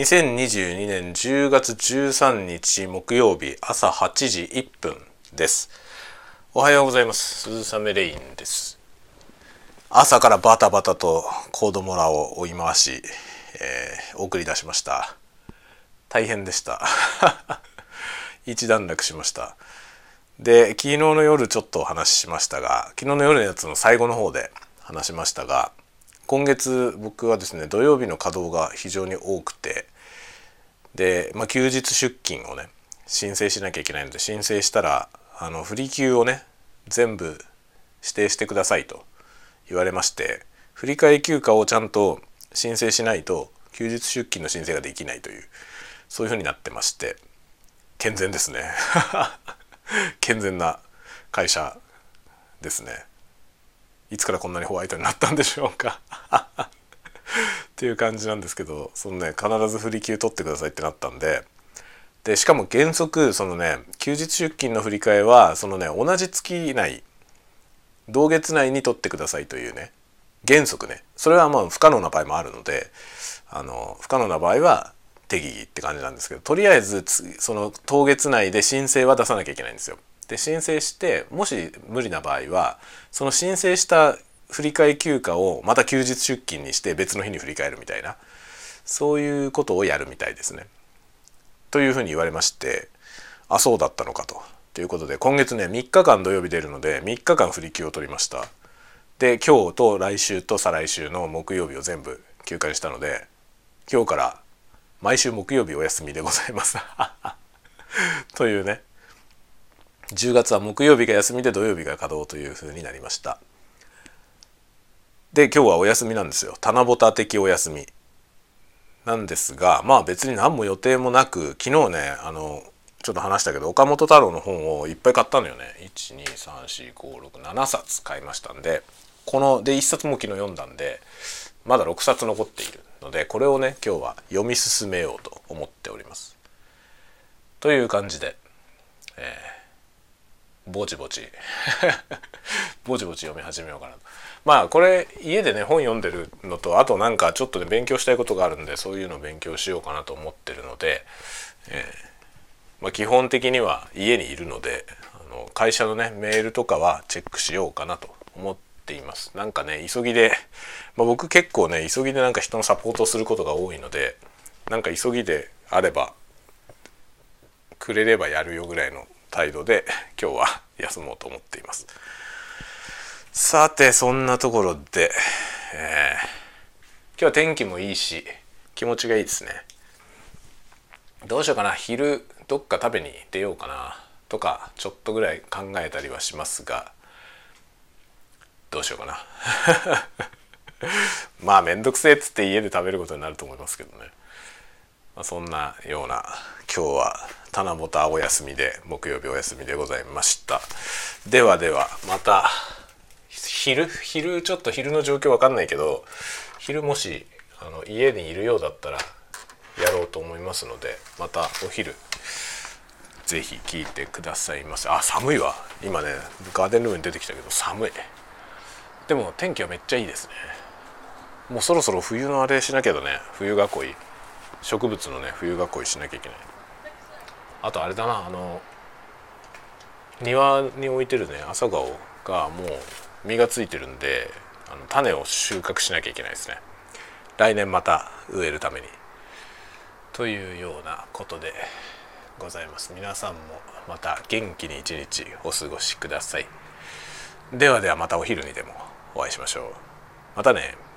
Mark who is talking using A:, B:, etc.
A: 2022年10月13日木曜日朝8時1分です。おはようございます。鈴雨レインです。朝からバタバタと子供らを追い回し、えー、送り出しました。大変でした。一段落しました。で昨日の夜ちょっとお話ししましたが昨日の夜のやつの最後の方で話しましたが今月僕はですね土曜日の稼働が非常に多くてで、まあ、休日出勤をね申請しなきゃいけないので申請したらあの振り休をね全部指定してくださいと言われまして振り替え休暇をちゃんと申請しないと休日出勤の申請ができないというそういうふうになってまして健全ですね。健全な会社ですね。いつからこんなにホワイトになったんでしょうか。っていう感じなんですけどそのね必ず振り休取ってくださいってなったんででしかも原則そのね休日出勤の振り替えはそのね同じ月内同月内に取ってくださいというね原則ねそれはまあ不可能な場合もあるのであの不可能な場合は適宜って感じなんですけどとりあえずその当月内で申請は出さなきゃいけないんですよ。で申請してもし無理な場合はその申請した振り替え休暇をまた休日出勤にして別の日に振り替えるみたいなそういうことをやるみたいですね。というふうに言われましてあそうだったのかと。ということで今月ね3日間土曜日出るので3日間振り休を取りました。で今日と来週と再来週の木曜日を全部休暇にしたので今日から毎週木曜日お休みでございます。というね10月は木曜日が休みで土曜日が稼働というふうになりましたで今日はお休みなんですよ。七夕的お休み。なんですがまあ別に何も予定もなく昨日ねあのちょっと話したけど岡本太郎の本をいっぱい買ったのよね。1234567冊買いましたんでこので1冊も昨日読んだんでまだ6冊残っているのでこれをね今日は読み進めようと思っております。という感じで、えーぼちぼち。ぼちぼち読み始めようかなまあこれ家でね本読んでるのとあとなんかちょっとね勉強したいことがあるんでそういうのを勉強しようかなと思ってるので、えー、まあ、基本的には家にいるのであの会社のねメールとかはチェックしようかなと思っています。なんかね急ぎで、まあ、僕結構ね急ぎでなんか人のサポートをすることが多いのでなんか急ぎであればくれればやるよぐらいの態度で今日は休もうと思っています。さてそんなところで、えー、今日は天気もいいし気持ちがいいですね。どうしようかな。昼どっか食べに出ようかな。とかちょっとぐらい考えたりはしますがどうしようかな。まあ面倒くせえっつって家で食べることになると思いますけどね、まあ、そんなような今日は七夕お休みで木曜日お休みでございました。ではではまた。昼昼ちょっと昼の状況わかんないけど昼もしあの家にいるようだったらやろうと思いますのでまたお昼是非聞いてくださいませ。あ寒いわ。今ねガーデンルームに出てきたけど寒い。でも天気はめっちゃいいですね。もうそろそろ冬のあれしなきゃだね。冬囲い。植物のね冬囲いしなきゃいけない。あとあれだなあの庭に置いてるね朝顔がもう実がついてるんであの種を収穫しなきゃいけないですね。来年また植えるために。というようなことでございます。皆さんもまた元気に一日お過ごしください。ではではまたお昼にでもお会いしましょう。またね。